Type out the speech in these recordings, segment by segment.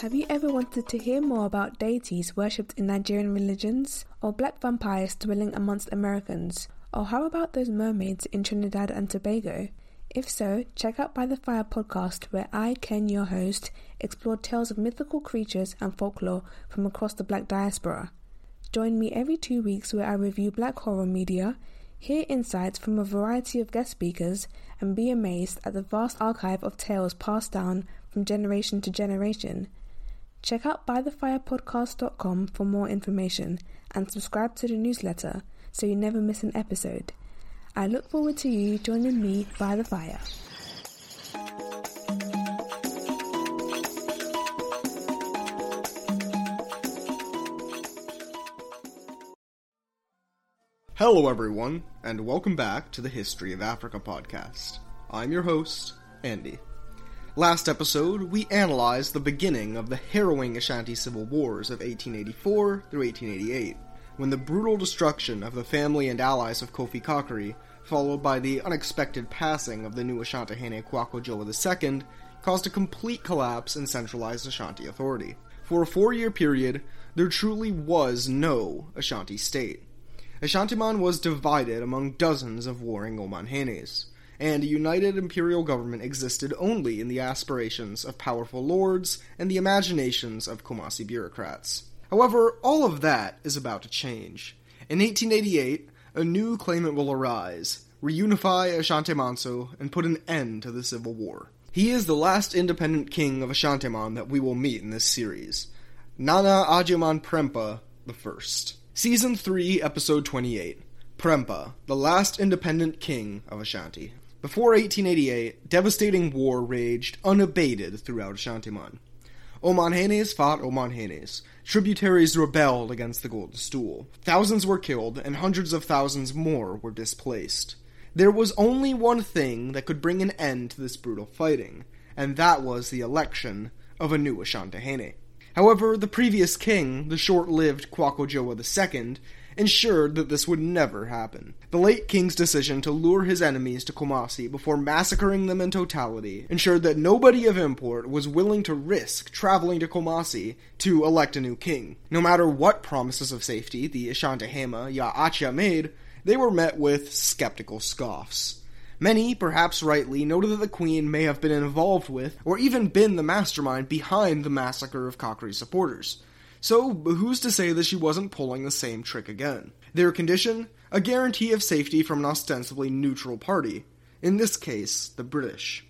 Have you ever wanted to hear more about deities worshipped in Nigerian religions, or black vampires dwelling amongst Americans, or how about those mermaids in Trinidad and Tobago? If so, check out By the Fire podcast, where I, Ken, your host, explore tales of mythical creatures and folklore from across the black diaspora. Join me every two weeks where I review black horror media, hear insights from a variety of guest speakers, and be amazed at the vast archive of tales passed down from generation to generation. Check out bythefirepodcast.com for more information and subscribe to the newsletter so you never miss an episode. I look forward to you joining me by the fire. Hello, everyone, and welcome back to the History of Africa podcast. I'm your host, Andy. Last episode, we analyzed the beginning of the harrowing Ashanti civil wars of 1884 through 1888, when the brutal destruction of the family and allies of Kofi Kakari, followed by the unexpected passing of the new Asantehene Kwaku II, caused a complete collapse in centralized Ashanti authority. For a four year period, there truly was no Ashanti state. Ashantiman was divided among dozens of warring Omanhenes and a united imperial government existed only in the aspirations of powerful lords and the imaginations of Kumasi bureaucrats. However, all of that is about to change. In 1888, a new claimant will arise, reunify Ashanti-Manso, and put an end to the civil war. He is the last independent king of Ashantiman that we will meet in this series, Nana Agyeman the First. Season 3, Episode 28 Prempeh, the last independent king of Ashanti. Before 1888, devastating war raged unabated throughout Ashantiman. Omanhenes fought Omanhenes. Tributaries rebelled against the Golden Stool. Thousands were killed, and hundreds of thousands more were displaced. There was only one thing that could bring an end to this brutal fighting, and that was the election of a new Asantehene. However, the previous king, the short-lived Kwaku II, ensured that this would never happen. The late king's decision to lure his enemies to Kumasi before massacring them in totality ensured that nobody of import was willing to risk traveling to Kumasi to elect a new king. No matter what promises of safety the Ashantehema Ya Acha made, they were met with skeptical scoffs. Many, perhaps rightly, noted that the Queen may have been involved with, or even been the mastermind behind the massacre of Kakari's supporters. So, who's to say that she wasn't pulling the same trick again? Their condition? A guarantee of safety from an ostensibly neutral party. In this case, the British.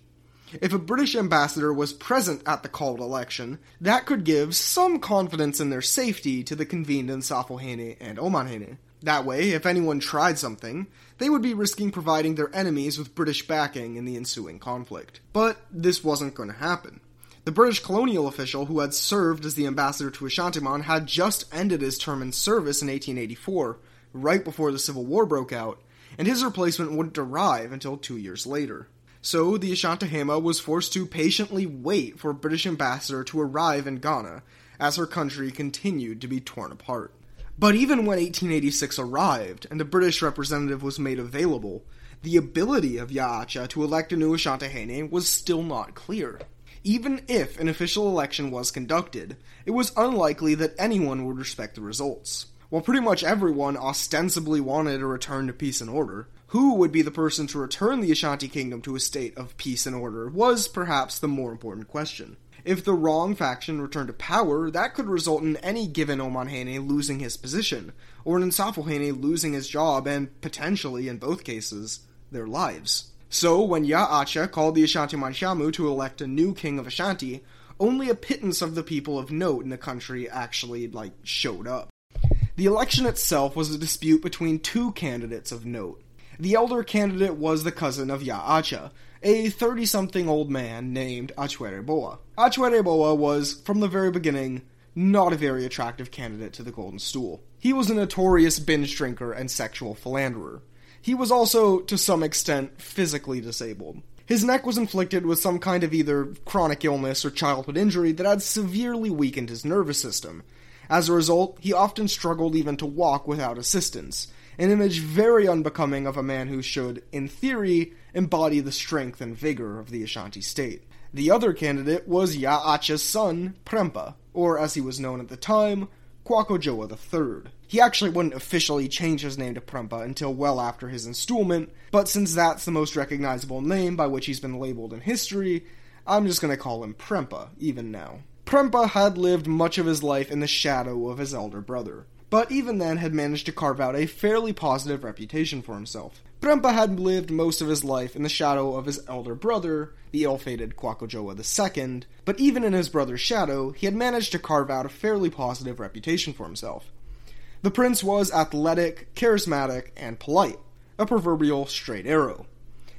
If a British ambassador was present at the called election, that could give some confidence in their safety to the convened Nsafohene and Omanhene. That way, if anyone tried something, they would be risking providing their enemies with British backing in the ensuing conflict. But this wasn't going to happen. The British colonial official who had served as the ambassador to Ashantiman had just ended his term in service in 1884, right before the Civil War broke out, and his replacement wouldn't arrive until two years later. So the Ashantehema was forced to patiently wait for a British ambassador to arrive in Ghana as her country continued to be torn apart. But even when 1886 arrived and the British representative was made available, the ability of Yaacha to elect a new Ashantehene was still not clear. Even if an official election was conducted, it was unlikely that anyone would respect the results. While pretty much everyone ostensibly wanted a return to peace and order, who would be the person to return the Ashanti kingdom to a state of peace and order was perhaps the more important question. If the wrong faction returned to power, that could result in any given Omanhene losing his position, or an Nsafohene losing his job and, potentially, in both cases, their lives. So, when Ya Acha called the Ashanti Manshamu to elect a new king of Ashanti, only a pittance of the people of note in the country actually, like, showed up. The election itself was a dispute between two candidates of note. The elder candidate was the cousin of Ya Acha, a 30 something old man named Achwere Boa. Achwere Boa was, from the very beginning, not a very attractive candidate to the Golden Stool. He was a notorious binge drinker and sexual philanderer. He was also, to some extent, physically disabled. His neck was inflicted with some kind of either chronic illness or childhood injury that had severely weakened his nervous system. As a result, he often struggled even to walk without assistance, an image very unbecoming of a man who should, in theory, embody the strength and vigor of the Ashanti state. The other candidate was Ya'ach's son, Prempeh, or as he was known at the time, Kwaku Dua III. He actually wouldn't officially change his name to Prempeh until well after his installment, but since that's the most recognizable name by which he's been labeled in history, I'm just gonna call him Prempeh, even now. Prempeh had lived much of his life in the shadow of his elder brother, but even then had managed to carve out a fairly positive reputation for himself. Prempeh had lived most of his life in the shadow of his elder brother, the ill-fated Kwaku Dua II, but even in his brother's shadow, he had managed to carve out a fairly positive reputation for himself. The prince was athletic, charismatic, and polite, a proverbial straight arrow.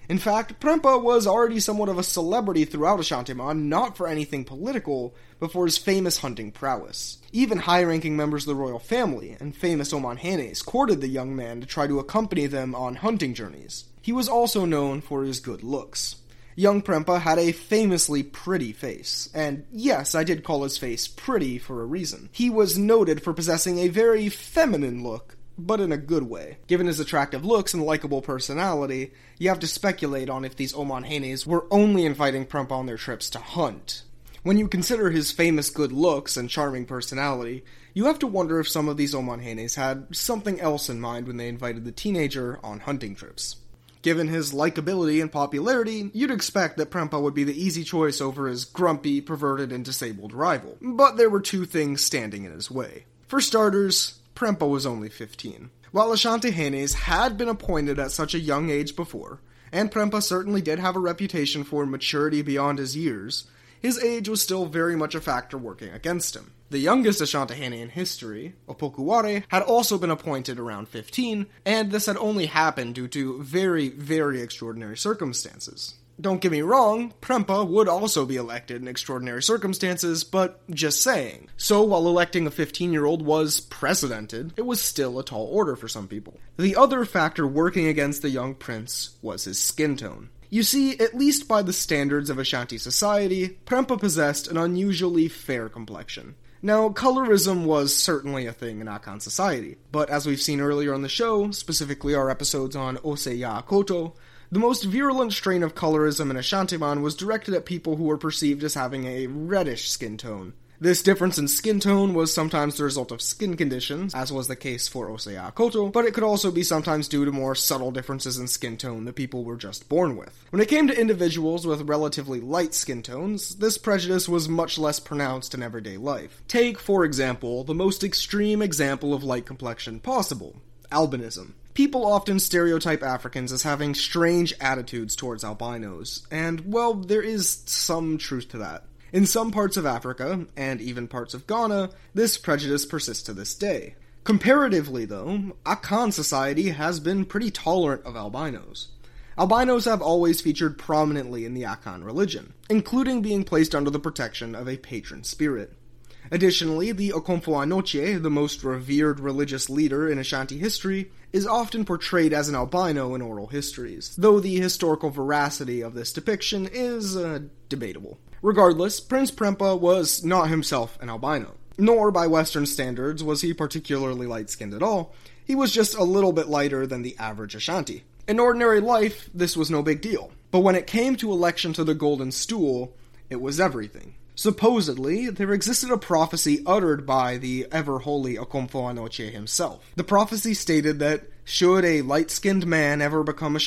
In fact, Prempeh was already somewhat of a celebrity throughout Ashantiman, not for anything political, but for his famous hunting prowess. Even high ranking members of the royal family and famous Omanhenes courted the young man to try to accompany them on hunting journeys. He was also known for his good looks. Young Prempeh had a famously pretty face, and yes, I did call his face pretty for a reason. He was noted for possessing a very feminine look, but in a good way. Given his attractive looks and likable personality, you have to speculate on if these Omanhenes were only inviting Prempeh on their trips to hunt. When you consider his famous good looks and charming personality, you have to wonder if some of these Omanhenes had something else in mind when they invited the teenager on hunting trips. Given his likability and popularity, you'd expect that Prempeh would be the easy choice over his grumpy, perverted, and disabled rival. But there were two things standing in his way. For starters, Prempeh was only 15. While Ashantihenes had been appointed at such a young age before, and Prempeh certainly did have a reputation for maturity beyond his years, his age was still very much a factor working against him. The youngest Ashantahene in history, Opokuware, had also been appointed around 15, and this had only happened due to very, very extraordinary circumstances. Don't get me wrong, Prempeh would also be elected in extraordinary circumstances, but just saying. So while electing a 15 year old was precedented, it was still a tall order for some people. The other factor working against the young prince was his skin tone. You see, at least by the standards of Ashanti society, Prempeh possessed an unusually fair complexion. Now, colorism was certainly a thing in Akan society, but as we've seen earlier on the show, specifically our episodes on Osei Yaw Akoto, the most virulent strain of colorism in Ashantiman was directed at people who were perceived as having a reddish skin tone. This difference in skin tone was sometimes the result of skin conditions, as was the case for Osei Yaw Akoto, but it could also be sometimes due to more subtle differences in skin tone that people were just born with. When it came to individuals with relatively light skin tones, this prejudice was much less pronounced in everyday life. Take, for example, the most extreme example of light complexion possible albinism. People often stereotype Africans as having strange attitudes towards albinos, and, well, there is some truth to that. In some parts of Africa, and even parts of Ghana, this prejudice persists to this day. Comparatively, though, Akan society has been pretty tolerant of albinos. Albinos have always featured prominently in the Akan religion, including being placed under the protection of a patron spirit. Additionally, the Okomfo Anokye, the most revered religious leader in Ashanti history, is often portrayed as an albino in oral histories, though the historical veracity of this depiction is uh, debatable. Regardless, Prince Prempeh was not himself an albino, nor by Western standards was he particularly light skinned at all. He was just a little bit lighter than the average Ashanti. In ordinary life, this was no big deal, but when it came to election to the Golden Stool, it was everything. Supposedly, there existed a prophecy uttered by the ever holy Okomfo Anokye himself. The prophecy stated that should a light skinned man ever become a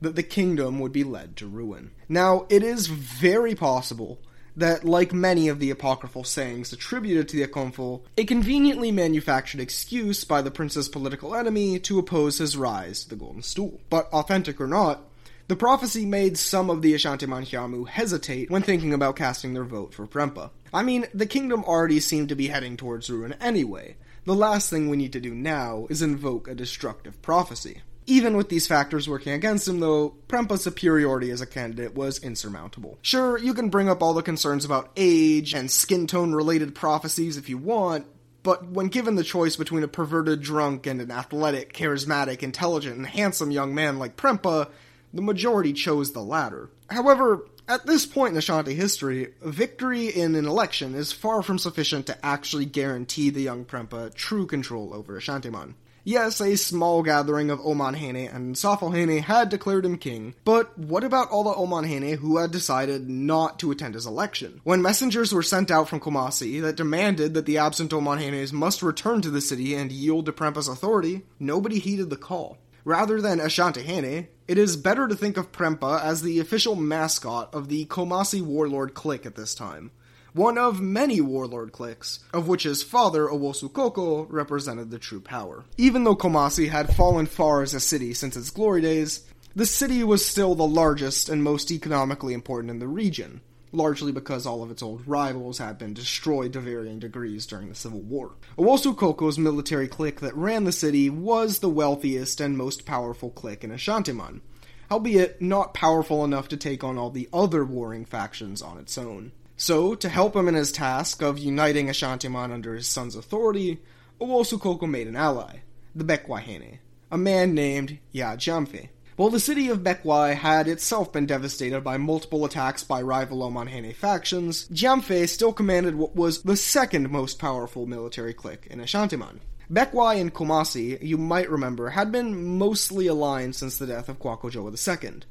that the kingdom would be led to ruin. Now, it is very possible that, like many of the apocryphal sayings attributed to the Okomfo, a conveniently manufactured excuse by the prince's political enemy to oppose his rise to the Golden Stool. But authentic or not, the prophecy made some of the Ashanti Manhyamu hesitate when thinking about casting their vote for Prempeh. I mean, the kingdom already seemed to be heading towards ruin anyway. The last thing we need to do now is invoke a destructive prophecy. Even with these factors working against him, though, Prempeh's superiority as a candidate was insurmountable. Sure, you can bring up all the concerns about age and skin tone related prophecies if you want, but when given the choice between a perverted drunk and an athletic, charismatic, intelligent, and handsome young man like Prempeh, the majority chose the latter. However, at this point in Ashanti history, victory in an election is far from sufficient to actually guarantee the young Prempeh true control over Ashantiman. Yes, a small gathering of Omanhene and Nsafohene had declared him king, but what about all the Omanhene who had decided not to attend his election? When messengers were sent out from Kumasi that demanded that the absent Omanhenes must return to the city and yield to Prempeh's authority, nobody heeded the call. Rather than Ashantahene, it is better to think of Prempeh as the official mascot of the Kumasi warlord clique at this time one of many warlord cliques, of which his father, Owusu Koko, represented the true power. Even though Kumasi had fallen far as a city since its glory days, the city was still the largest and most economically important in the region, largely because all of its old rivals had been destroyed to varying degrees during the Civil War. Owusu Koko's military clique that ran the city was the wealthiest and most powerful clique in Ashantiman, albeit not powerful enough to take on all the other warring factions on its own. So, to help him in his task of uniting Ashantiman under his son's authority, Owusu Koko made an ally, the Bekwahene, a man named Ya Gyamfi. While the city of Bekwai had itself been devastated by multiple attacks by rival Omanhene factions, Gyamfi still commanded what was the second most powerful military clique in Ashantiman. Bekwai and Kumasi, you might remember, had been mostly aligned since the death of Kwaku Dua II.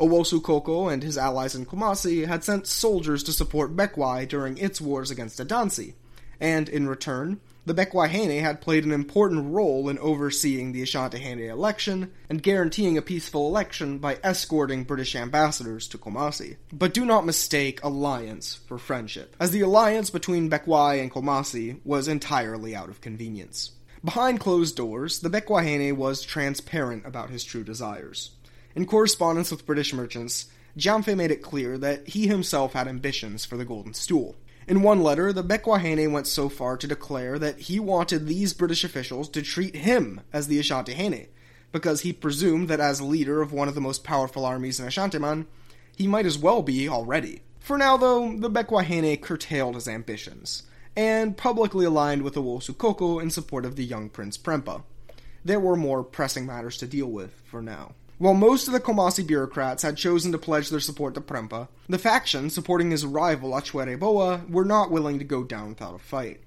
Owusu Koko and his allies in Kumasi had sent soldiers to support Bekwai during its wars against Adansi, and in return, the Bekwahene had played an important role in overseeing the Ashanti election and guaranteeing a peaceful election by escorting British ambassadors to Kumasi. But do not mistake alliance for friendship, as the alliance between Bekwai and Kumasi was entirely out of convenience. Behind closed doors, the Bekwahene was transparent about his true desires. In correspondence with British merchants, Gyamfi made it clear that he himself had ambitions for the Golden Stool. In one letter, the Bekwahene went so far to declare that he wanted these British officials to treat him as the Ashantihene, because he presumed that as leader of one of the most powerful armies in Ashantiman, he might as well be already. For now, though, the Bekwahene curtailed his ambitions, and publicly aligned with Owusu Koko in support of the young Prince Prempeh. There were more pressing matters to deal with for now. While most of the Kumasi bureaucrats had chosen to pledge their support to Prempeh, the faction supporting his rival Achwere Boa were not willing to go down without a fight.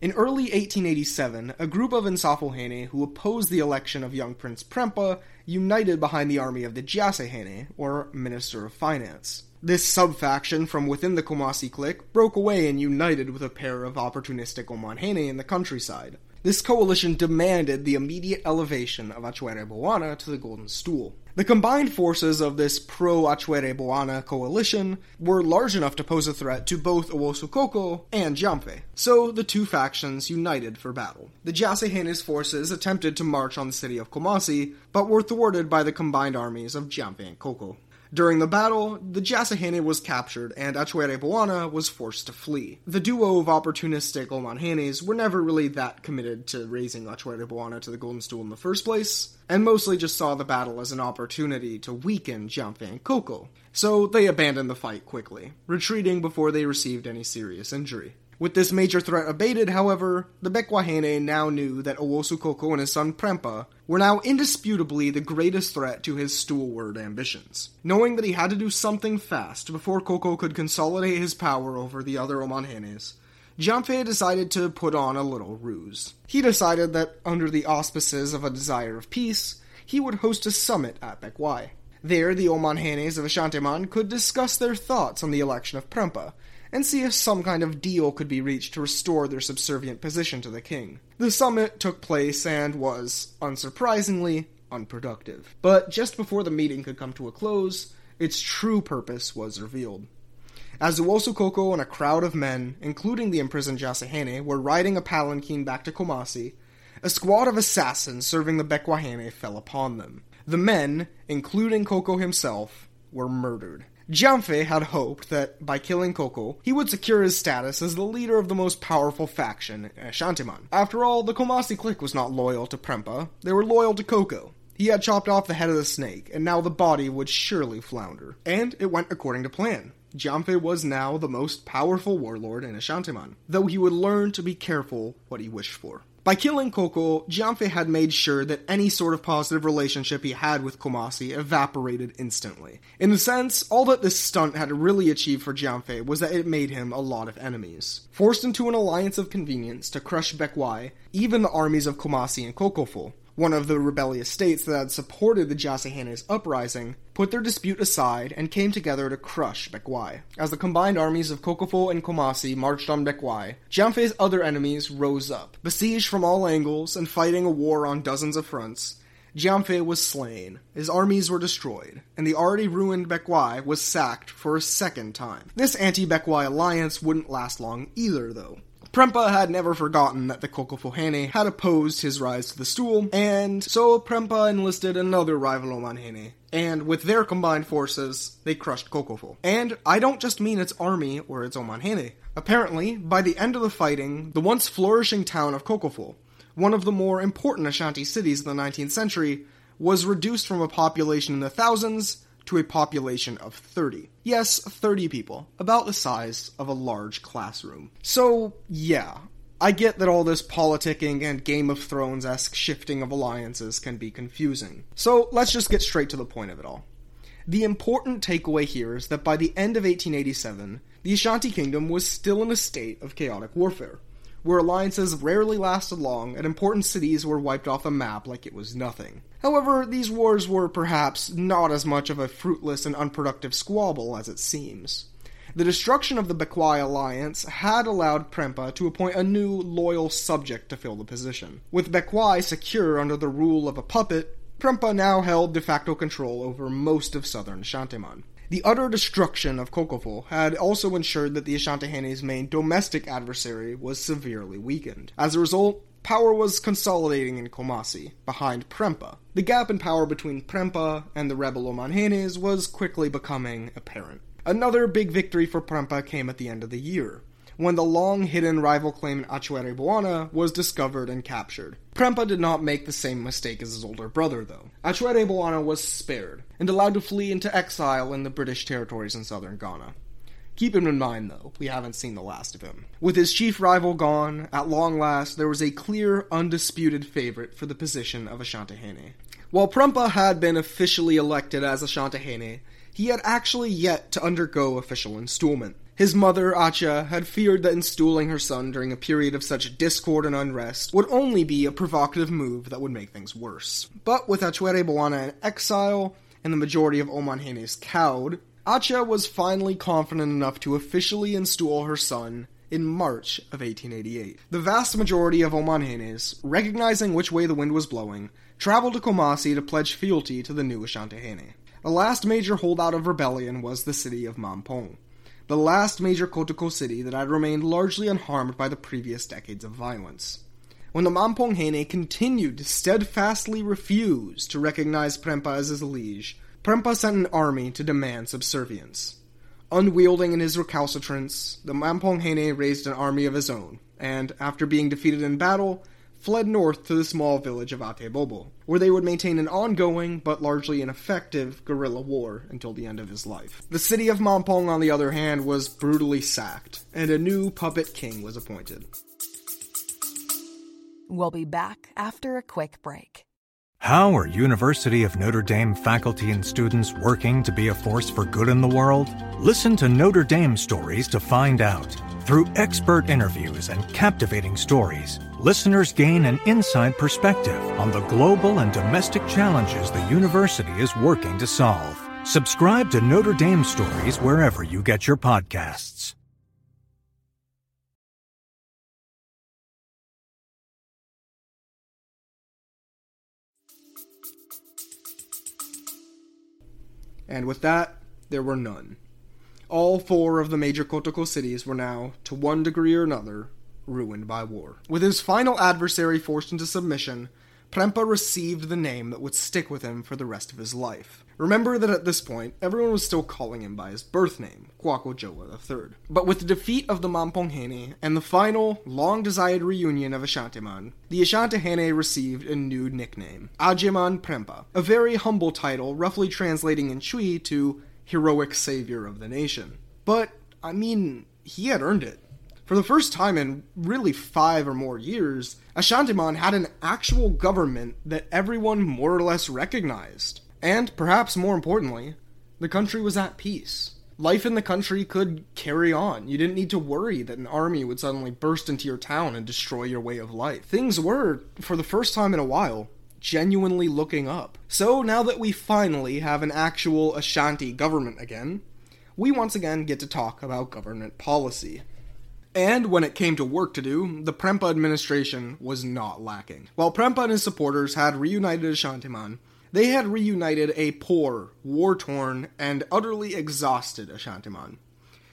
In early 1887, a group of Nsafohene who opposed the election of young Prince Prempeh united behind the army of the Gyaasehene, or Minister of Finance. This sub-faction from within the Kumasi clique broke away and united with a pair of opportunistic Omanhene in the countryside. This coalition demanded the immediate elevation of Atwereboanna to the Golden Stool. The combined forces of this pro Atwereboanna coalition were large enough to pose a threat to both Owusu Koko and Gyamfi, so the two factions united for battle. The Gyaasehene's forces attempted to march on the city of Kumasi, but were thwarted by the combined armies of Gyamfi and Koko. During the battle, the Gyaasehene was captured and Atwereboanna was forced to flee. The duo of opportunistic Omanhenes were never really that committed to raising Atwereboanna to the Golden Stool in the first place, and mostly just saw the battle as an opportunity to weaken Gyamfi and Koko. So they abandoned the fight quickly, retreating before they received any serious injury. With this major threat abated, however, the Bekwahene now knew that Owusu Koko and his son Prempeh were now indisputably the greatest threat to his stoolward ambitions. Knowing that he had to do something fast before Koko could consolidate his power over the other Omanhenes, Gyamfi decided to put on a little ruse. He decided that, under the auspices of a desire of peace, he would host a summit at Bekwai. There, the Omanhenes of Ashantiman could discuss their thoughts on the election of Prempeh, and see if some kind of deal could be reached to restore their subservient position to the king. The summit took place and was, unsurprisingly, unproductive. But just before the meeting could come to a close, its true purpose was revealed. As Owusu Koko and a crowd of men, including the imprisoned Gyaasehene, were riding a palanquin back to Kumasi, a squad of assassins serving the Bekwahene fell upon them. The men, including Koko himself, were murdered. Gyamfi had hoped that by killing Koko, he would secure his status as the leader of the most powerful faction uh, in Ashantiman. After all, the Kumasi clique was not loyal to Prempeh, they were loyal to Koko. He had chopped off the head of the snake, and now the body would surely flounder. And it went according to plan. Gyamfi was now the most powerful warlord in Ashantiman, though he would learn to be careful what he wished for. By killing Koko, Gyamfi had made sure that any sort of positive relationship he had with Kumasi evaporated instantly. In a sense, all that this stunt had really achieved for Gyamfi was that it made him a lot of enemies. Forced into an alliance of convenience to crush Bekwai, even the armies of Kumasi and Kokofo, one of the rebellious states that had supported the Gyaasehene's uprising, put their dispute aside and came together to crush Bekwai. As the combined armies of Kokofo and Kumasi marched on Bekwai, Gyamfi's other enemies rose up. Besieged from all angles and fighting a war on dozens of fronts, Gyamfi was slain, his armies were destroyed, and the already ruined Bekwai was sacked for a second time. This anti-Bekwai alliance wouldn't last long either, though. Prempeh had never forgotten that the Kokofohene had opposed his rise to the stool, and so Prempeh enlisted another rival Omanhene, and with their combined forces, they crushed Kokofo. And I don't just mean its army or its Omanhene. Apparently, by the end of the fighting, the once flourishing town of Kokofo, one of the more important Ashanti cities of the 19th century, was reduced from a population in the thousands to a population of 30. Yes, 30 people, about the size of a large classroom. So, yeah, I get that all this politicking and Game of Thrones esque shifting of alliances can be confusing. So, let's just get straight to the point of it all. The important takeaway here is that by the end of 1887, the Ashanti Kingdom was still in a state of chaotic warfare where alliances rarely lasted long and important cities were wiped off the map like it was nothing. However, these wars were perhaps not as much of a fruitless and unproductive squabble as it seems. The destruction of the Bekwai alliance had allowed Prempeh to appoint a new, loyal subject to fill the position. With Bekwai secure under the rule of a puppet, Prempeh now held de facto control over most of southern Shantiman. The utter destruction of Kokofo had also ensured that the Ashantihene's main domestic adversary was severely weakened. As a result, power was consolidating in Kumasi, behind Prempeh. The gap in power between Prempeh and the rebel Omanhenes was quickly becoming apparent. Another big victory for Prempeh came at the end of the year when the long hidden rival claimant Atwereboanna was discovered and captured. Prempeh did not make the same mistake as his older brother, though. Atwereboanna was spared and allowed to flee into exile in the British territories in southern Ghana. Keep him in mind, though, we haven't seen the last of him. With his chief rival gone, at long last, there was a clear, undisputed favorite for the position of Ashantahene. While Prempeh had been officially elected as Ashantahene, he had actually yet to undergo official installment. His mother, Acha, had feared that installing her son during a period of such discord and unrest would only be a provocative move that would make things worse. But with Atwereboanna in exile, and the majority of Omanhenes cowed, Acha was finally confident enough to officially install her son in March of 1888. The vast majority of Omanhenes, recognizing which way the wind was blowing, traveled to Kumasi to pledge fealty to the new Ashantahene. The last major holdout of rebellion was the city of Mampong the last major Kotoko city that had remained largely unharmed by the previous decades of violence. When the Mamponghene continued to steadfastly refuse to recognize Prempeh as his liege, Prempeh sent an army to demand subservience. Unwielding in his recalcitrance, the Mamponghene raised an army of his own, and, after being defeated in battle, fled north to the small village of Atebubu, where they would maintain an ongoing but largely ineffective guerrilla war until the end of his life. The city of Mampong, on the other hand, was brutally sacked, and a new puppet king was appointed. We'll be back after a quick break. How are University of Notre Dame faculty and students working to be a force for good in the world? Listen to Notre Dame stories to find out. Through expert interviews and captivating stories, listeners gain an inside perspective on the global and domestic challenges the university is working to solve. Subscribe to Notre Dame Stories wherever you get your podcasts. And with that, there were none. All four of the major Kotoko cities were now, to one degree or another, ruined by war. With his final adversary forced into submission, Prempeh received the name that would stick with him for the rest of his life. Remember that at this point, everyone was still calling him by his birth name, Kwaku III. But with the defeat of the Mamponghene and the final, long-desired reunion of Ashantiman, the Ashantahene received a new nickname, Agyeman Prempeh, a very humble title roughly translating in Twi to heroic savior of the nation. But, I mean, he had earned it. For the first time in really five or more years, Ashantiman had an actual government that everyone more or less recognized. And, perhaps more importantly, the country was at peace. Life in the country could carry on. You didn't need to worry that an army would suddenly burst into your town and destroy your way of life. Things were, for the first time in a while, genuinely looking up. So now that we finally have an actual Ashanti government again, we once again get to talk about government policy. And when it came to work to do, the Prempeh administration was not lacking. While Prempeh and his supporters had reunited Ashantiman, they had reunited a poor, war torn, and utterly exhausted Ashantiman.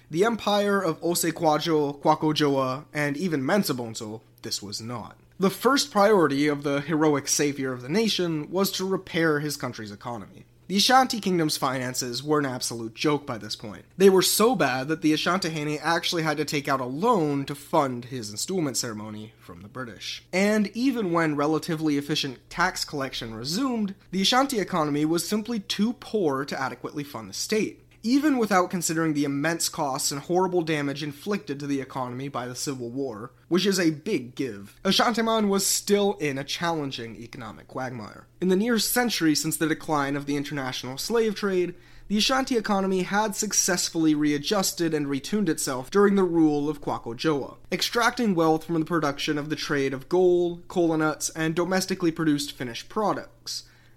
The empire of Osekwajo, Kwaku Dua, and even Mensa Bonsu, this was not. The first priority of the heroic savior of the nation was to repair his country's economy. The Ashanti Kingdom's finances were an absolute joke by this point. They were so bad that the Asantehene actually had to take out a loan to fund his installment ceremony from the British. And even when relatively efficient tax collection resumed, the Ashanti economy was simply too poor to adequately fund the state even without considering the immense costs and horrible damage inflicted to the economy by the Civil War, which is a big give, Ashantiman was still in a challenging economic quagmire. In the near century since the decline of the international slave trade, the Ashanti economy had successfully readjusted and retuned itself during the rule of Kwaku Dua, extracting wealth from the production of the trade of gold, kola nuts, and domestically produced finished products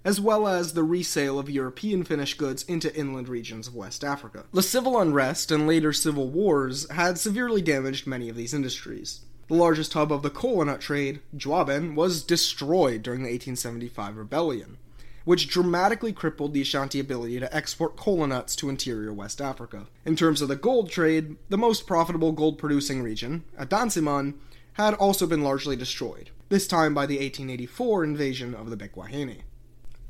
as well as the resale of European finished goods into inland regions of West Africa. The civil unrest and later civil wars had severely damaged many of these industries. The largest hub of the kola nut trade, Juaben, was destroyed during the 1875 rebellion, which dramatically crippled the Ashanti ability to export kola nuts to interior West Africa. In terms of the gold trade, the most profitable gold producing region, Adansiman, had also been largely destroyed, this time by the 1884 invasion of the Bekwahene.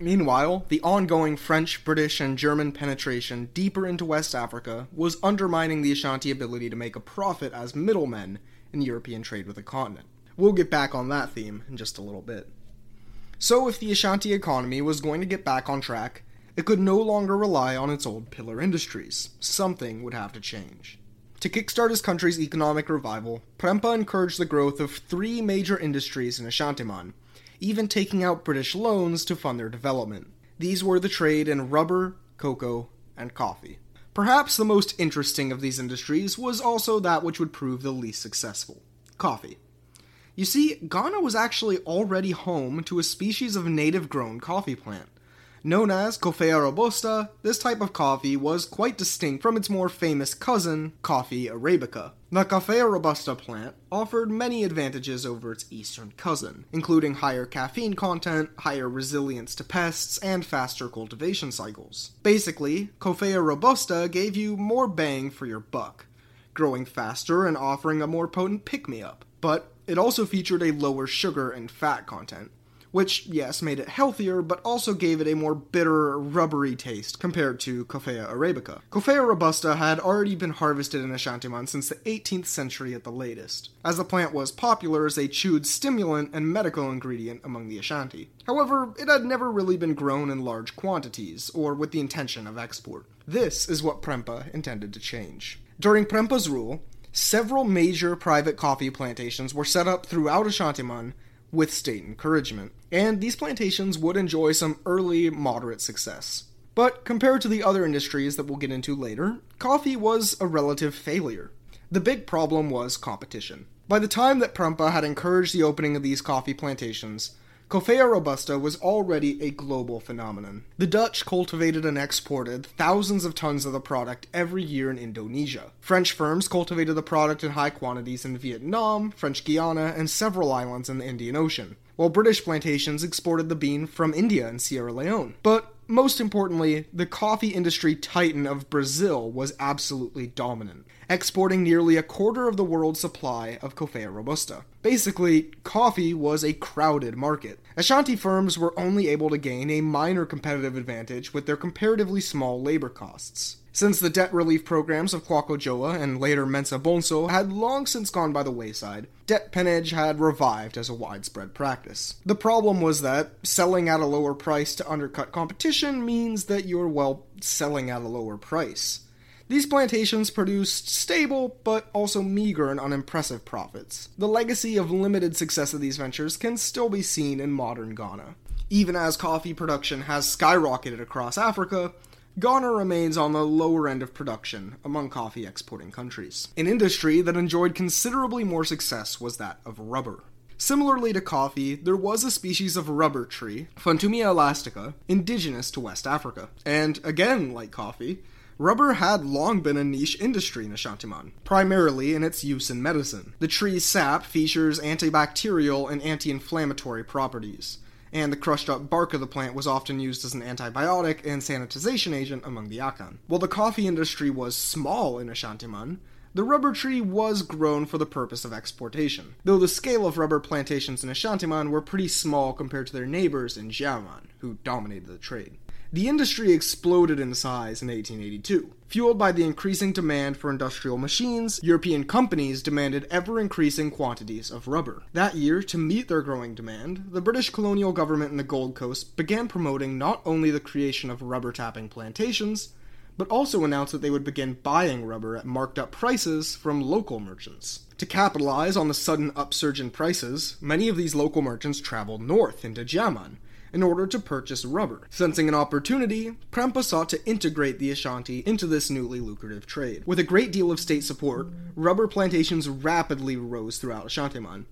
Meanwhile, the ongoing French, British, and German penetration deeper into West Africa was undermining the Ashanti ability to make a profit as middlemen in European trade with the continent. We'll get back on that theme in just a little bit. So, if the Ashanti economy was going to get back on track, it could no longer rely on its old pillar industries. Something would have to change. To kickstart his country's economic revival, Prempeh encouraged the growth of three major industries in Ashantiman even taking out British loans to fund their development. These were the trade in rubber, cocoa, and coffee. Perhaps the most interesting of these industries was also that which would prove the least successful coffee. You see, Ghana was actually already home to a species of native grown coffee plant. Known as Coffea robusta, this type of coffee was quite distinct from its more famous cousin, Coffea arabica. The Coffea robusta plant offered many advantages over its eastern cousin, including higher caffeine content, higher resilience to pests, and faster cultivation cycles. Basically, Coffea robusta gave you more bang for your buck, growing faster and offering a more potent pick me up. But it also featured a lower sugar and fat content, which, yes, made it healthier, but also gave it a more bitter, rubbery taste compared to Coffea arabica. Coffea robusta had already been harvested in Ashantiman since the 18th century at the latest, as the plant was popular as a chewed stimulant and medical ingredient among the Ashanti. However, it had never really been grown in large quantities, or with the intention of export. This is what Prempeh intended to change. During Prempeh's rule, several major private coffee plantations were set up throughout Ashantiman with state encouragement, and these plantations would enjoy some early moderate success. But compared to the other industries that we'll get into later, coffee was a relative failure. The big problem was competition. By the time that Prempeh had encouraged the opening of these coffee plantations, Coffea robusta was already a global phenomenon. The Dutch cultivated and exported thousands of tons of the product every year in Indonesia. French firms cultivated the product in high quantities in Vietnam, French Guiana, and several islands in the Indian Ocean, while British plantations exported the bean from India and Sierra Leone. But most importantly, the coffee industry titan of Brazil was absolutely dominant, exporting nearly a quarter of the world's supply of Coffea robusta. Basically, coffee was a crowded market. Ashanti firms were only able to gain a minor competitive advantage with their comparatively small labor costs. Since the debt relief programs of Kwaku Dua and later Mensa Bonsu had long since gone by the wayside, debt peonage had revived as a widespread practice. The problem was that selling at a lower price to undercut competition means that you're, well, selling at a lower price. These plantations produced stable, but also meager and unimpressive profits. The legacy of limited success of these ventures can still be seen in modern Ghana. Even as coffee production has skyrocketed across Africa, Ghana remains on the lower end of production among coffee exporting countries. An industry that enjoyed considerably more success was that of rubber. Similarly to coffee, there was a species of rubber tree, Funtumia elastica, indigenous to West Africa. And again, like coffee, Rubber had long been a niche industry in Ashantiman, primarily in its use in medicine. The tree's sap features antibacterial and anti inflammatory properties, and the crushed up bark of the plant was often used as an antibiotic and sanitization agent among the Akan. While the coffee industry was small in Ashantiman, the rubber tree was grown for the purpose of exportation, though the scale of rubber plantations in Ashantiman were pretty small compared to their neighbors in Gyaman, who dominated the trade. The industry exploded in size in 1882. Fueled by the increasing demand for industrial machines, European companies demanded ever increasing quantities of rubber. That year, to meet their growing demand, the British colonial government in the Gold Coast began promoting not only the creation of rubber tapping plantations, but also announced that they would begin buying rubber at marked up prices from local merchants. To capitalize on the sudden upsurge in prices, many of these local merchants traveled north into Gyaman in order to purchase rubber. Sensing an opportunity, Prempeh sought to integrate the Ashanti into this newly lucrative trade. With a great deal of state support, rubber plantations rapidly rose throughout Ashantiman.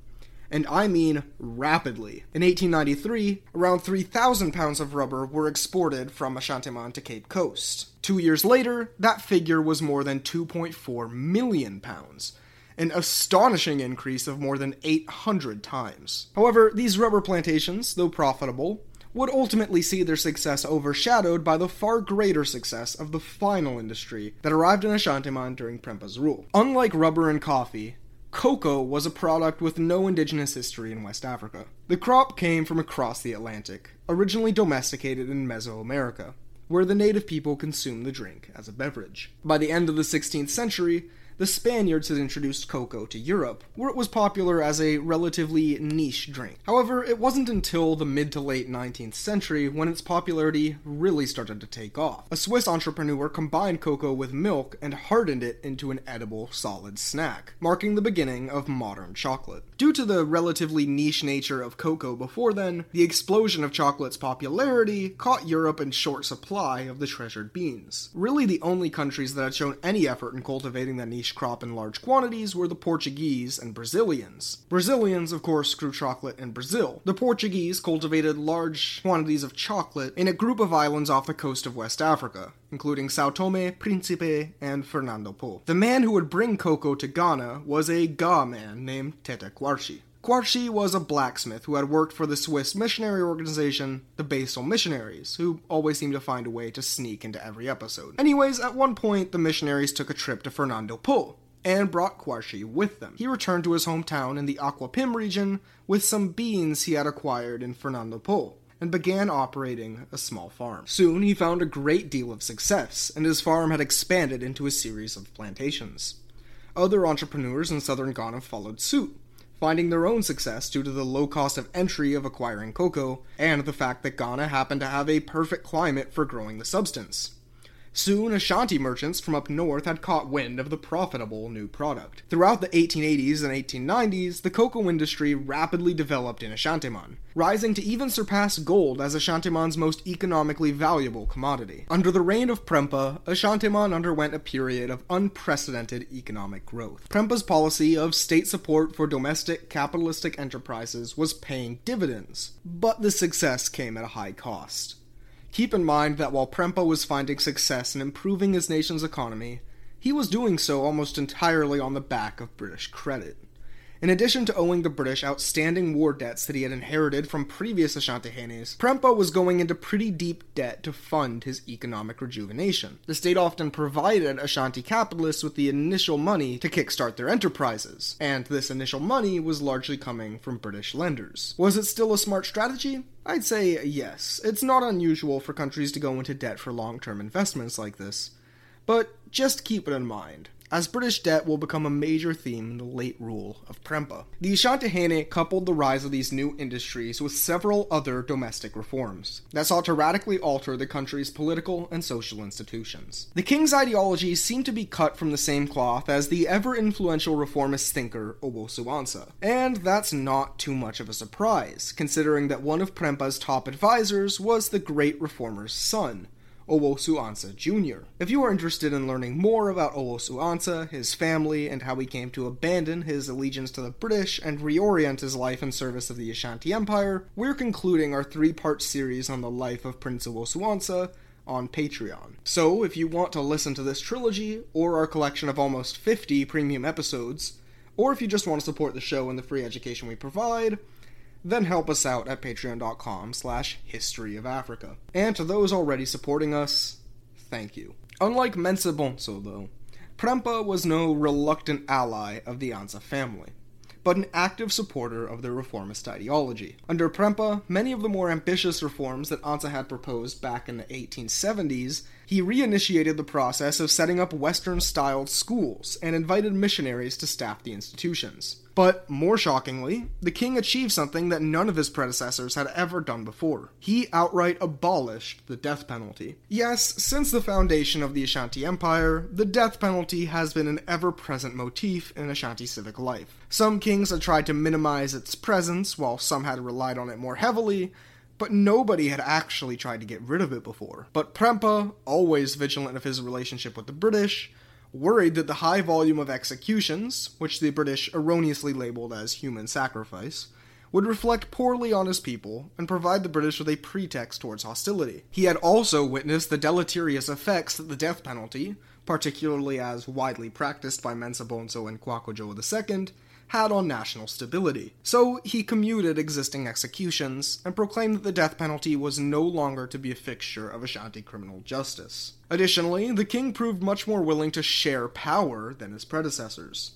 And I mean rapidly. In 1893, around 3,000 pounds of rubber were exported from Ashantiman to Cape Coast. Two years later, that figure was more than 2.4 million pounds, an astonishing increase of more than 800 times. However, these rubber plantations, though profitable, would ultimately see their success overshadowed by the far greater success of the final industry that arrived in Ashantiman during Prempeh's rule. Unlike rubber and coffee, cocoa was a product with no indigenous history in West Africa. The crop came from across the Atlantic, originally domesticated in Mesoamerica, where the native people consumed the drink as a beverage. By the end of the 16th century, the Spaniards had introduced cocoa to Europe, where it was popular as a relatively niche drink. However, it wasn't until the mid to late 19th century when its popularity really started to take off. A Swiss entrepreneur combined cocoa with milk and hardened it into an edible solid snack, marking the beginning of modern chocolate. Due to the relatively niche nature of cocoa before then, the explosion of chocolate's popularity caught Europe in short supply of the treasured beans. Really, the only countries that had shown any effort in cultivating that niche crop in large quantities were the Portuguese and Brazilians. Brazilians, of course, grew chocolate in Brazil. The Portuguese cultivated large quantities of chocolate in a group of islands off the coast of West Africa, including Sao Tome, Principe, and Fernando Po. The man who would bring cocoa to Ghana was a Ga man named Tetteh Quarshie. Quarshie was a blacksmith who had worked for the Swiss missionary organization, the Basel Missionaries, who always seemed to find a way to sneak into every episode. Anyways, at one point, the missionaries took a trip to Fernando Po and brought Quarshie with them. He returned to his hometown in the Akuapem region with some beans he had acquired in Fernando Po and began operating a small farm. Soon he found a great deal of success, and his farm had expanded into a series of plantations. Other entrepreneurs in southern Ghana followed suit, finding their own success due to the low cost of entry of acquiring cocoa and the fact that Ghana happened to have a perfect climate for growing the substance. Soon, Ashanti merchants from up north had caught wind of the profitable new product. Throughout the 1880s and 1890s, the cocoa industry rapidly developed in Ashantiman, rising to even surpass gold as Ashantiman's most economically valuable commodity. Under the reign of Prempeh, Ashantiman underwent a period of unprecedented economic growth. Prempeh's policy of state support for domestic capitalistic enterprises was paying dividends, but the success came at a high cost. Keep in mind that while Prempeh was finding success in improving his nation's economy, he was doing so almost entirely on the back of British credit. In addition to owing the British outstanding war debts that he had inherited from previous Ashantihanes, Prempeh was going into pretty deep debt to fund his economic rejuvenation. The state often provided Ashanti capitalists with the initial money to kickstart their enterprises, and this initial money was largely coming from British lenders. Was it still a smart strategy? I'd say yes. It's not unusual for countries to go into debt for long term investments like this. But just keep it in mind as British debt will become a major theme in the late rule of Prempeh. The Asantehene coupled the rise of these new industries with several other domestic reforms that sought to radically alter the country's political and social institutions. The king's ideologies seem to be cut from the same cloth as the ever influential reformist thinker Owusu Ansah, and that's not too much of a surprise, considering that one of Prempeh's top advisors was the great reformer's son, Owusu Ansah Jr. If you are interested in learning more about Owusu Ansah, his family, and how he came to abandon his allegiance to the British and reorient his life in service of the Ashanti Empire, we're concluding our three part series on the life of Prince Owusu Ansah on Patreon. So, if you want to listen to this trilogy, or our collection of almost 50 premium episodes, or if you just want to support the show and the free education we provide, then help us out at patreon.com slash history of Africa. And to those already supporting us, thank you. Unlike Mensa Bonsu, though, Prempeh was no reluctant ally of the Ansah family, but an active supporter of their reformist ideology. Under Prempeh, many of the more ambitious reforms that Ansah had proposed back in the 1870s, he reinitiated the process of setting up Western styled schools and invited missionaries to staff the institutions. But more shockingly, the king achieved something that none of his predecessors had ever done before. He outright abolished the death penalty. Yes, since the foundation of the Ashanti Empire, the death penalty has been an ever present motif in Ashanti civic life. Some kings had tried to minimize its presence, while some had relied on it more heavily, but nobody had actually tried to get rid of it before. But Prempeh, always vigilant of his relationship with the British, worried that the high volume of executions, which the British erroneously labeled as human sacrifice, would reflect poorly on his people and provide the British with a pretext towards hostility. He had also witnessed the deleterious effects that the death penalty, particularly as widely practiced by Mensa Bonsu and Kwaku II, had on national stability. So he commuted existing executions and proclaimed that the death penalty was no longer to be a fixture of Ashanti criminal justice. Additionally, the king proved much more willing to share power than his predecessors.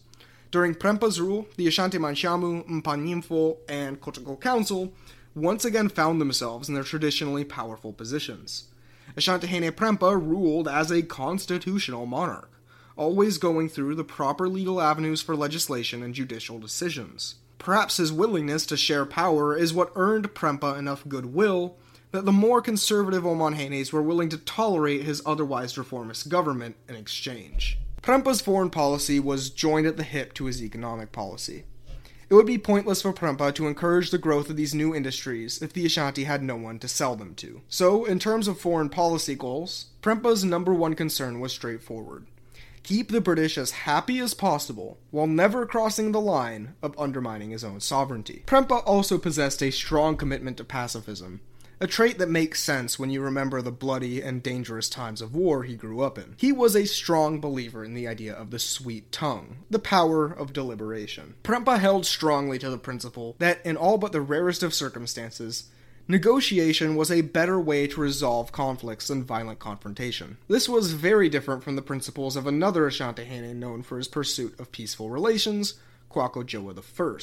During Prempeh's rule, the Ashanti Manshamu, Mpanyimfo, and Kotoko Council once again found themselves in their traditionally powerful positions. Ashantihene Prempeh ruled as a constitutional monarch always going through the proper legal avenues for legislation and judicial decisions. Perhaps his willingness to share power is what earned Prempeh enough goodwill that the more conservative Omanhenes were willing to tolerate his otherwise reformist government in exchange. Prempeh's foreign policy was joined at the hip to his economic policy. It would be pointless for Prempeh to encourage the growth of these new industries if the Ashanti had no one to sell them to. So, in terms of foreign policy goals, Prempeh's number one concern was straightforward keep the British as happy as possible while never crossing the line of undermining his own sovereignty. Prempeh also possessed a strong commitment to pacifism, a trait that makes sense when you remember the bloody and dangerous times of war he grew up in. He was a strong believer in the idea of the sweet tongue, the power of deliberation. Prempeh held strongly to the principle that, in all but the rarest of circumstances, Negotiation was a better way to resolve conflicts than violent confrontation. This was very different from the principles of another Asantehene known for his pursuit of peaceful relations, Kwaku Dua I.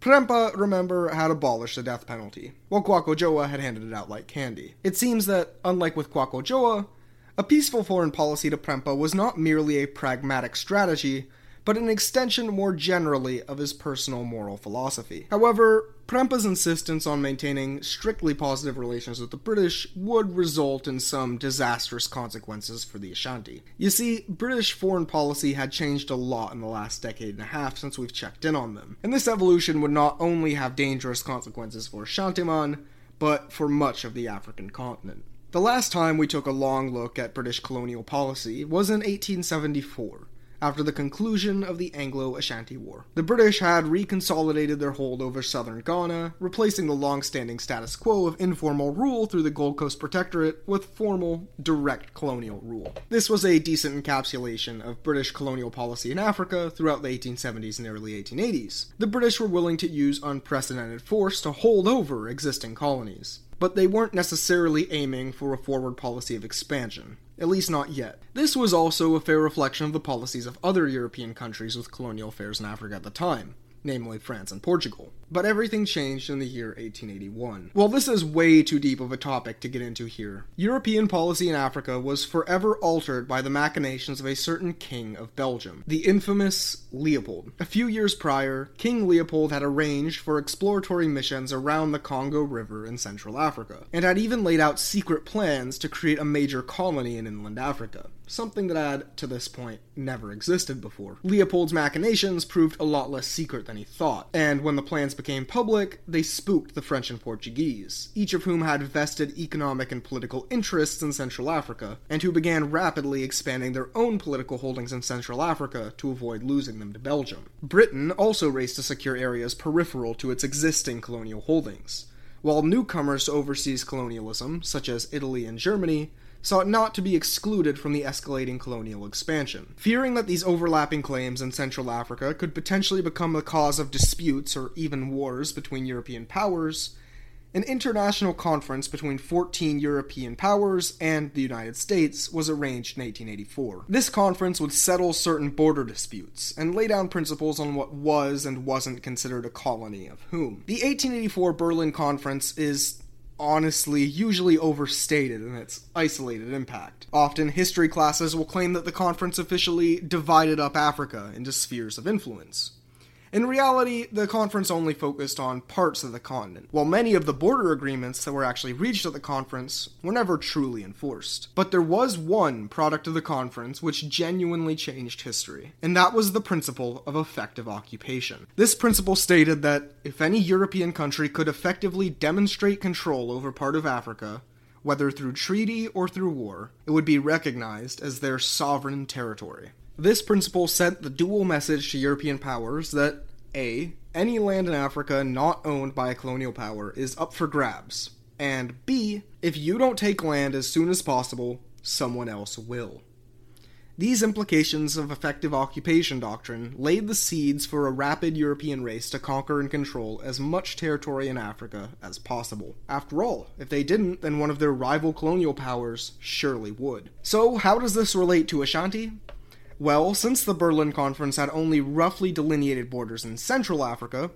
Prempeh, remember, had abolished the death penalty, while Kwaku Dua had handed it out like candy. It seems that, unlike with Kwaku Dua, a peaceful foreign policy to Prempeh was not merely a pragmatic strategy, but an extension more generally of his personal moral philosophy. However, Prempeh's insistence on maintaining strictly positive relations with the British would result in some disastrous consequences for the Ashanti. You see, British foreign policy had changed a lot in the last decade and a half since we've checked in on them, and this evolution would not only have dangerous consequences for Ashantiman, but for much of the African continent. The last time we took a long look at British colonial policy was in 1874 after the conclusion of the Anglo Ashanti War. The British had reconsolidated their hold over southern Ghana, replacing the long standing status quo of informal rule through the Gold Coast Protectorate with formal, direct colonial rule. This was a decent encapsulation of British colonial policy in Africa throughout the 1870s and early 1880s. The British were willing to use unprecedented force to hold over existing colonies but they weren't necessarily aiming for a forward policy of expansion at least not yet. This was also a fair reflection of the policies of other European countries with colonial affairs in Africa at the time, namely France and Portugal. But everything changed in the year 1881. Well, this is way too deep of a topic to get into here. European policy in Africa was forever altered by the machinations of a certain king of Belgium, the infamous Leopold. A few years prior, King Leopold had arranged for exploratory missions around the Congo River in Central Africa, and had even laid out secret plans to create a major colony in inland Africa something that had, to this point, never existed before. Leopold's machinations proved a lot less secret than he thought, and when the plans became public, they spooked the French and Portuguese, each of whom had vested economic and political interests in Central Africa, and who began rapidly expanding their own political holdings in Central Africa to avoid losing them to Belgium. Britain also raced to secure areas peripheral to its existing colonial holdings, while newcomers to overseas colonialism, such as Italy and Germany, sought not to be excluded from the escalating colonial expansion. Fearing that these overlapping claims in Central Africa could potentially become the cause of disputes or even wars between European powers, an international conference between 14 European powers and the United States was arranged in 1884. This conference would settle certain border disputes and lay down principles on what was and wasn't considered a colony of whom. The 1884 Berlin Conference is honestly usually overstated in its isolated impact. Often, history classes will claim that the conference officially divided up Africa into spheres of influence. In reality, the conference only focused on parts of the continent, while many of the border agreements that were actually reached at the conference were never truly enforced. But there was one product of the conference which genuinely changed history, and that was the principle of effective occupation. This principle stated that if any European country could effectively demonstrate control over part of Africa, whether through treaty or through war, it would be recognized as their sovereign territory. This principle sent the dual message to European powers that A. Any land in Africa not owned by a colonial power is up for grabs, and B. If you don't take land as soon as possible, someone else will. These implications of effective occupation doctrine laid the seeds for a rapid European race to conquer and control as much territory in Africa as possible. After all, if they didn't, then one of their rival colonial powers surely would. So, how does this relate to Ashanti? Well, since the Berlin Conference had only roughly delineated borders in Central Africa,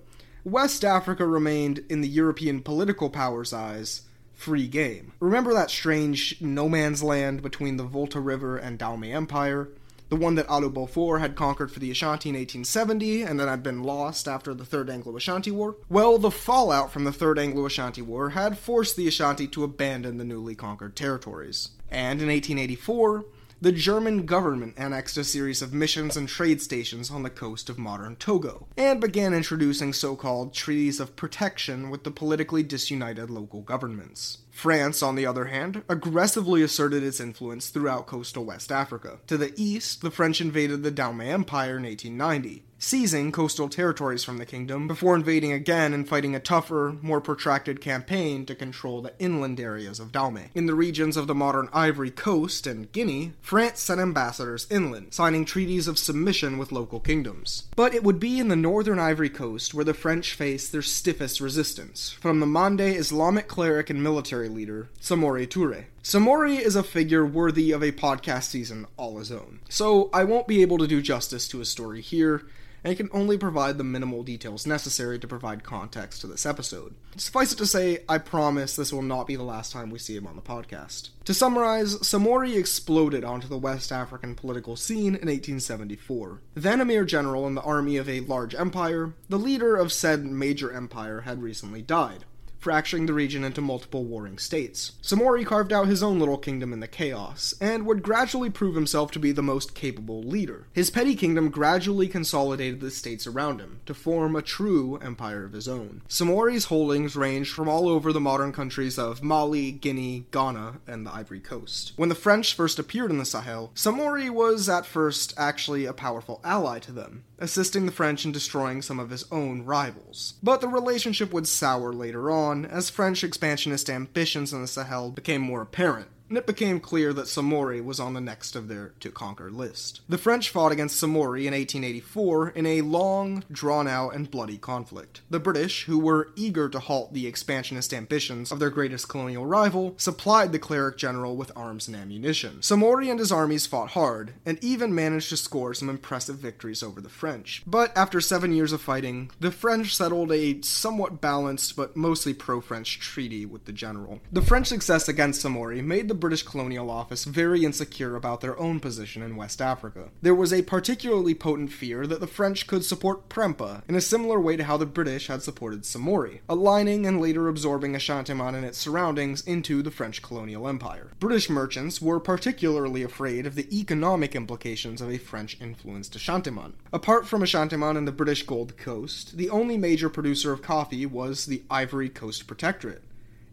West Africa remained, in the European political powers' eyes, free game. Remember that strange no man's land between the Volta River and Dahomey Empire? The one that Adu Bofo had conquered for the Ashanti in 1870 and then had been lost after the Third Anglo Ashanti War? Well, the fallout from the Third Anglo Ashanti War had forced the Ashanti to abandon the newly conquered territories. And in 1884, the German government annexed a series of missions and trade stations on the coast of modern Togo, and began introducing so called treaties of protection with the politically disunited local governments. France, on the other hand, aggressively asserted its influence throughout coastal West Africa. To the east, the French invaded the Dahomey Empire in 1890, seizing coastal territories from the kingdom before invading again and fighting a tougher, more protracted campaign to control the inland areas of Dahomey. In the regions of the modern Ivory Coast and Guinea, France sent ambassadors inland, signing treaties of submission with local kingdoms. But it would be in the northern Ivory Coast where the French faced their stiffest resistance, from the Mande Islamic cleric and military leader, Samori Toure. Samori is a figure worthy of a podcast season all his own, so I won't be able to do justice to his story here, and can only provide the minimal details necessary to provide context to this episode. Suffice it to say, I promise this will not be the last time we see him on the podcast. To summarize, Samori exploded onto the West African political scene in 1874. Then a mere general in the army of a large empire, the leader of said major empire had recently died fracturing the region into multiple warring states. Samori carved out his own little kingdom in the chaos, and would gradually prove himself to be the most capable leader. His petty kingdom gradually consolidated the states around him, to form a true empire of his own. Samori's holdings ranged from all over the modern countries of Mali, Guinea, Ghana, and the Ivory Coast. When the French first appeared in the Sahel, Samori was at first actually a powerful ally to them, assisting the French in destroying some of his own rivals. But the relationship would sour later on as French expansionist ambitions in the Sahel became more apparent, and it became clear that Samori was on the next of their to conquer list. The French fought against Samori in 1884 in a long, drawn out, and bloody conflict. The British, who were eager to halt the expansionist ambitions of their greatest colonial rival, supplied the cleric general with arms and ammunition. Samori and his armies fought hard, and even managed to score some impressive victories over the French. But after seven years of fighting, the French settled a somewhat balanced but mostly pro French treaty with the general. The French success against Samori made the British Colonial Office very insecure about their own position in West Africa. There was a particularly potent fear that the French could support Prempeh in a similar way to how the British had supported Samori, aligning and later absorbing Ashantiman and its surroundings into the French colonial empire. British merchants were particularly afraid of the economic implications of a French influenced Ashantiman. Apart from Ashantiman and the British Gold Coast, the only major producer of coffee was the Ivory Coast Protectorate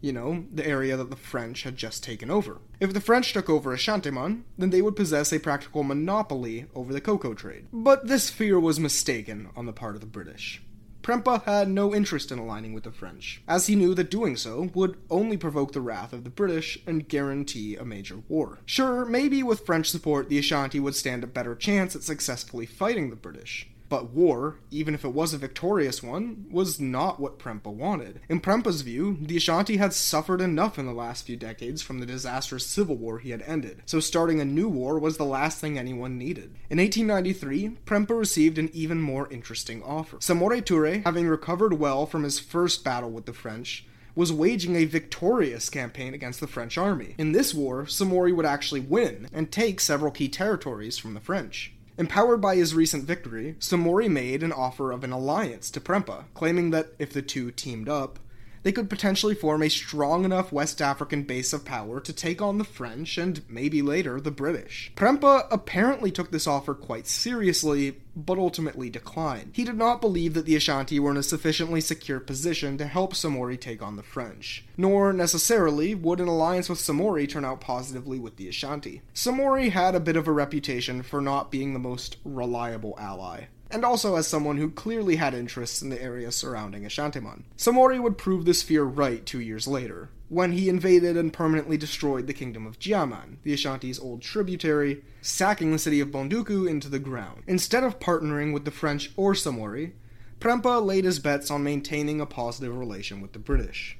you know, the area that the French had just taken over. If the French took over Ashantiman, then they would possess a practical monopoly over the cocoa trade. But this fear was mistaken on the part of the British. Prempeh had no interest in aligning with the French, as he knew that doing so would only provoke the wrath of the British and guarantee a major war. Sure, maybe with French support, the Ashanti would stand a better chance at successfully fighting the British, but war, even if it was a victorious one, was not what Prempeh wanted. In Prempeh's view, the Ashanti had suffered enough in the last few decades from the disastrous civil war he had ended, so starting a new war was the last thing anyone needed. In 1893, Prempeh received an even more interesting offer. Samori Toure, having recovered well from his first battle with the French, was waging a victorious campaign against the French army. In this war, Samori would actually win and take several key territories from the French. Empowered by his recent victory, Samori made an offer of an alliance to Prempeh, claiming that if the two teamed up, they could potentially form a strong enough West African base of power to take on the French and maybe later the British. Prempeh apparently took this offer quite seriously, but ultimately declined. He did not believe that the Ashanti were in a sufficiently secure position to help Samori take on the French, nor necessarily would an alliance with Samori turn out positively with the Ashanti. Samori had a bit of a reputation for not being the most reliable ally and also as someone who clearly had interests in the area surrounding Ashantiman. Samori would prove this fear right two years later, when he invaded and permanently destroyed the kingdom of Gyaman, the Ashanti's old tributary, sacking the city of Bonduku into the ground. Instead of partnering with the French or Samori, Prempeh laid his bets on maintaining a positive relation with the British.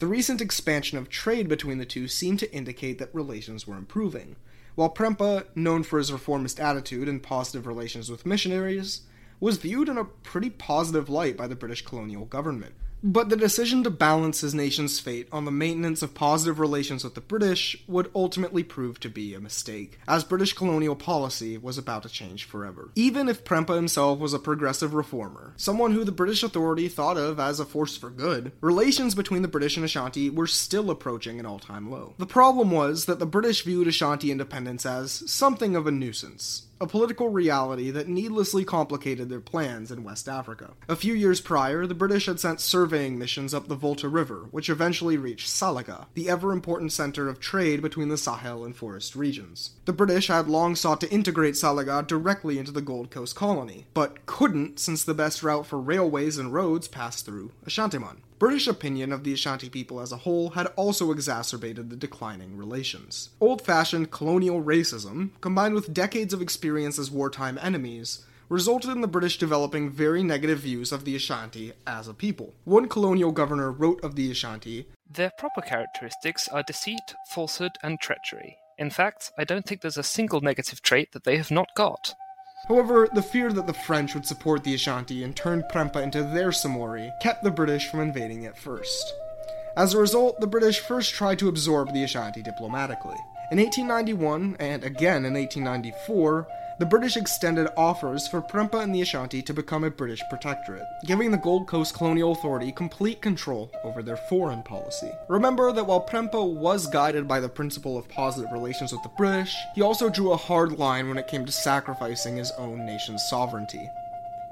The recent expansion of trade between the two seemed to indicate that relations were improving, while Prempeh, known for his reformist attitude and positive relations with missionaries, was viewed in a pretty positive light by the British colonial government. But the decision to balance his nation's fate on the maintenance of positive relations with the British would ultimately prove to be a mistake, as British colonial policy was about to change forever. Even if Prempeh himself was a progressive reformer, someone who the British authority thought of as a force for good, relations between the British and Ashanti were still approaching an all time low. The problem was that the British viewed Ashanti independence as something of a nuisance, a political reality that needlessly complicated their plans in West Africa. A few years prior, the British had sent surveying missions up the Volta River, which eventually reached Salaga, the ever important center of trade between the Sahel and forest regions. The British had long sought to integrate Salaga directly into the Gold Coast colony, but couldn't since the best route for railways and roads passed through Ashantiman. British opinion of the Ashanti people as a whole had also exacerbated the declining relations. Old fashioned colonial racism, combined with decades of experience as wartime enemies, resulted in the British developing very negative views of the Ashanti as a people. One colonial governor wrote of the Ashanti Their proper characteristics are deceit, falsehood, and treachery. In fact, I don't think there's a single negative trait that they have not got. However, the fear that the French would support the Ashanti and turn Prempeh into their Samori kept the British from invading it first. As a result, the British first tried to absorb the Ashanti diplomatically. In 1891 and again in 1894, the British extended offers for Prempeh and the Ashanti to become a British protectorate, giving the Gold Coast Colonial Authority complete control over their foreign policy. Remember that while Prempeh was guided by the principle of positive relations with the British, he also drew a hard line when it came to sacrificing his own nation's sovereignty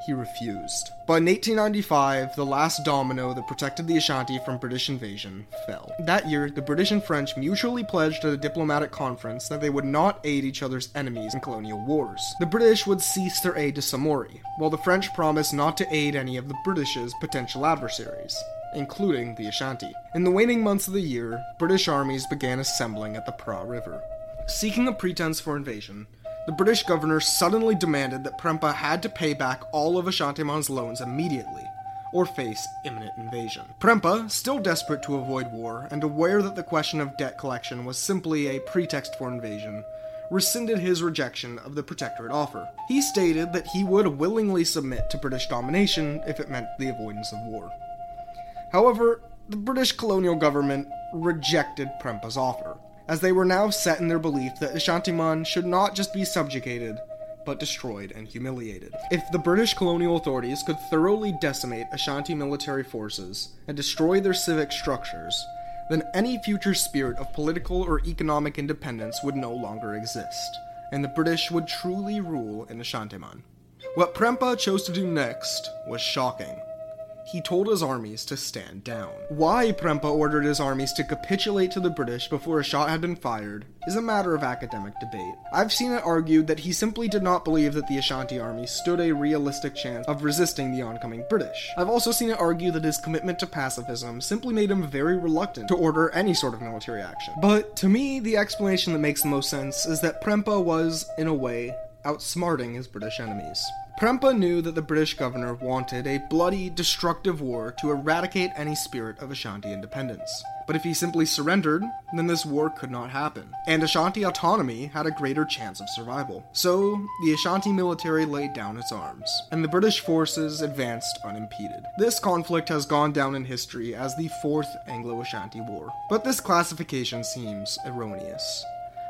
he refused. But in 1895, the last domino that protected the Ashanti from British invasion fell. That year, the British and French mutually pledged at a diplomatic conference that they would not aid each other's enemies in colonial wars. The British would cease their aid to Samori, while the French promised not to aid any of the British's potential adversaries. including the Ashanti. In the waning months of the year, British armies began assembling at the Pra River. Seeking a pretense for invasion, the British governor suddenly demanded that Prempeh had to pay back all of Ashantiman's loans immediately, or face imminent invasion. Prempeh, still desperate to avoid war and aware that the question of debt collection was simply a pretext for invasion, rescinded his rejection of the protectorate offer. He stated that he would willingly submit to British domination if it meant the avoidance of war. However, the British colonial government rejected Prempeh's offer, as they were now set in their belief that Ashantiman should not just be subjugated, but destroyed and humiliated. If the British colonial authorities could thoroughly decimate Ashanti military forces and destroy their civic structures, then any future spirit of political or economic independence would no longer exist, and the British would truly rule in Ashantiman. What Prempeh chose to do next was shocking he told his armies to stand down. Why Prempeh ordered his armies to capitulate to the British before a shot had been fired is a matter of academic debate. I've seen it argued that he simply did not believe that the Ashanti army stood a realistic chance of resisting the oncoming British. I've also seen it argued that his commitment to pacifism simply made him very reluctant to order any sort of military action. But to me, the explanation that makes the most sense is that Prempeh was, in a way, outsmarting his British enemies. Prempeh knew that the British governor wanted a bloody, destructive war to eradicate any spirit of Ashanti independence. But if he simply surrendered, then this war could not happen, and Ashanti autonomy had a greater chance of survival. So, the Ashanti military laid down its arms, and the British forces advanced unimpeded. This conflict has gone down in history as the Fourth Anglo Ashanti War, but this classification seems erroneous.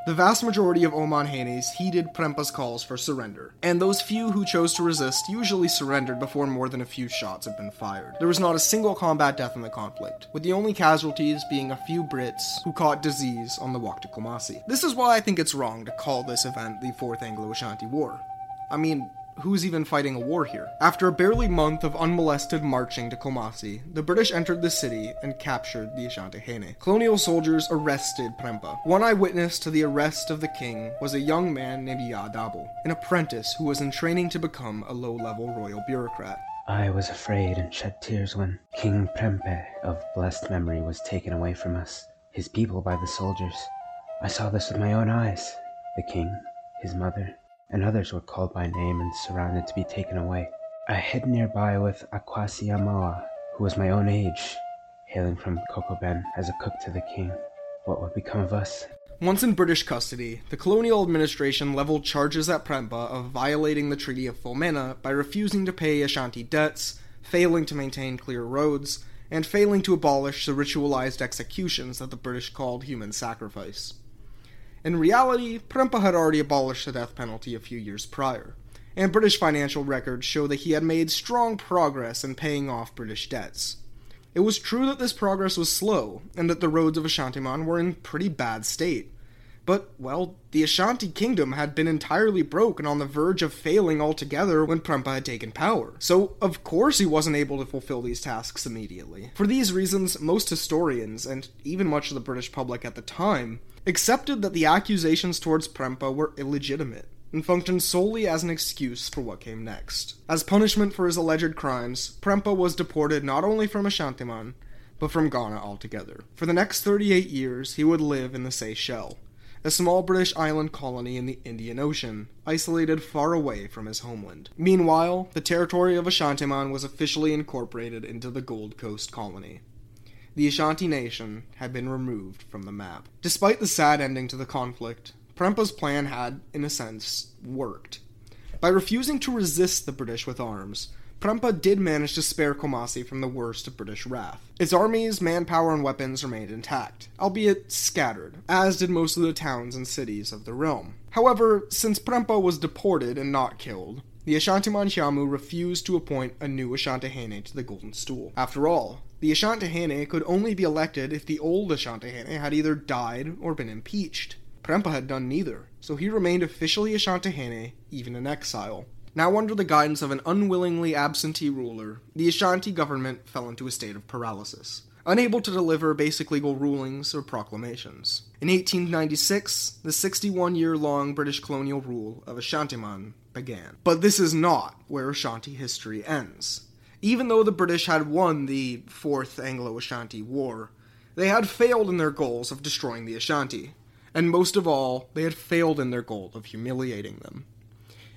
The vast majority of Omanhenes heeded Prempeh's calls for surrender, and those few who chose to resist usually surrendered before more than a few shots had been fired. There was not a single combat death in the conflict, with the only casualties being a few Brits who caught disease on the walk to Kumasi. This is why I think it's wrong to call this event the Fourth Anglo Ashanti War. I mean, who's even fighting a war here? After a barely month of unmolested marching to Kumasi, the British entered the city and captured the Ashanti Colonial soldiers arrested Prempeh. One eyewitness to the arrest of the king was a young man named Ya Dabo, an apprentice who was in training to become a low-level royal bureaucrat. I was afraid and shed tears when King Prempeh of blessed memory was taken away from us, his people by the soldiers. I saw this with my own eyes. The king, his mother, and others were called by name and surrounded to be taken away. I hid nearby with Akwasi who was my own age, hailing from Kokoben as a cook to the king. What would become of us? Once in British custody, the colonial administration leveled charges at Prempeh of violating the Treaty of Fomena by refusing to pay Ashanti debts, failing to maintain clear roads, and failing to abolish the ritualized executions that the British called human sacrifice. In reality, Prempeh had already abolished the death penalty a few years prior, and British financial records show that he had made strong progress in paying off British debts. It was true that this progress was slow, and that the roads of Ashantiman were in pretty bad state. But, well, the Ashanti kingdom had been entirely broke and on the verge of failing altogether when Prempeh had taken power. So, of course, he wasn't able to fulfill these tasks immediately. For these reasons, most historians, and even much of the British public at the time, accepted that the accusations towards Prempeh were illegitimate and functioned solely as an excuse for what came next. As punishment for his alleged crimes, Prempeh was deported not only from Ashantiman, but from Ghana altogether. For the next 38 years, he would live in the Seychelles, a small British island colony in the Indian Ocean, isolated far away from his homeland. Meanwhile, the territory of Ashantiman was officially incorporated into the Gold Coast colony the Ashanti nation had been removed from the map. Despite the sad ending to the conflict, Prempeh's plan had, in a sense, worked. By refusing to resist the British with arms, Prempeh did manage to spare Kumasi from the worst of British wrath. Its armies, manpower, and weapons remained intact, albeit scattered, as did most of the towns and cities of the realm. However, since Prempeh was deported and not killed, the Ashanti Shamu refused to appoint a new Ashantihene to the Golden Stool. After all, the Ashantihene could only be elected if the old Ashantihene had either died or been impeached. Prempeh had done neither, so he remained officially Ashantihene, even in exile. Now, under the guidance of an unwillingly absentee ruler, the Ashanti government fell into a state of paralysis, unable to deliver basic legal rulings or proclamations. In 1896, the 61 year long British colonial rule of Ashantiman began. But this is not where Ashanti history ends. Even though the British had won the Fourth Anglo Ashanti War, they had failed in their goals of destroying the Ashanti, and most of all, they had failed in their goal of humiliating them.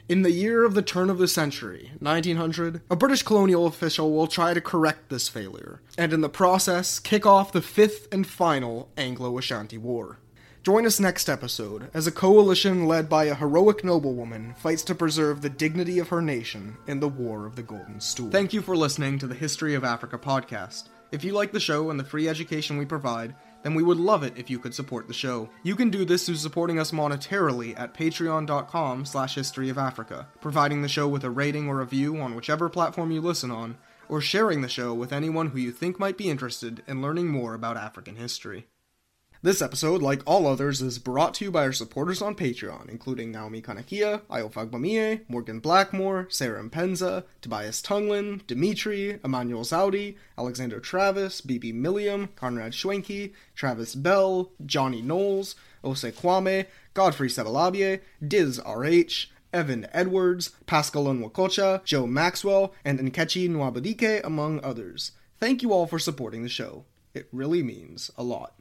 In the year of the turn of the century, 1900, a British colonial official will try to correct this failure, and in the process, kick off the fifth and final Anglo Ashanti War. Join us next episode as a coalition led by a heroic noblewoman fights to preserve the dignity of her nation in the War of the Golden Stool. Thank you for listening to the History of Africa podcast. If you like the show and the free education we provide, then we would love it if you could support the show. You can do this through supporting us monetarily at patreon.com slash history of Africa, providing the show with a rating or review on whichever platform you listen on, or sharing the show with anyone who you think might be interested in learning more about African history. This episode, like all others, is brought to you by our supporters on Patreon, including Naomi Kanakia, Ayofagbamie, Morgan Blackmore, Sarah Mpenza, Tobias Tunglin, Dimitri, Emmanuel Zaudi, Alexander Travis, BB Milliam, Conrad Schwenke, Travis Bell, Johnny Knowles, Ose Kwame, Godfrey Sebalabie, Diz RH, Evan Edwards, Pascal Nwakocha, Joe Maxwell, and Nkechi Nwabadike, among others. Thank you all for supporting the show. It really means a lot.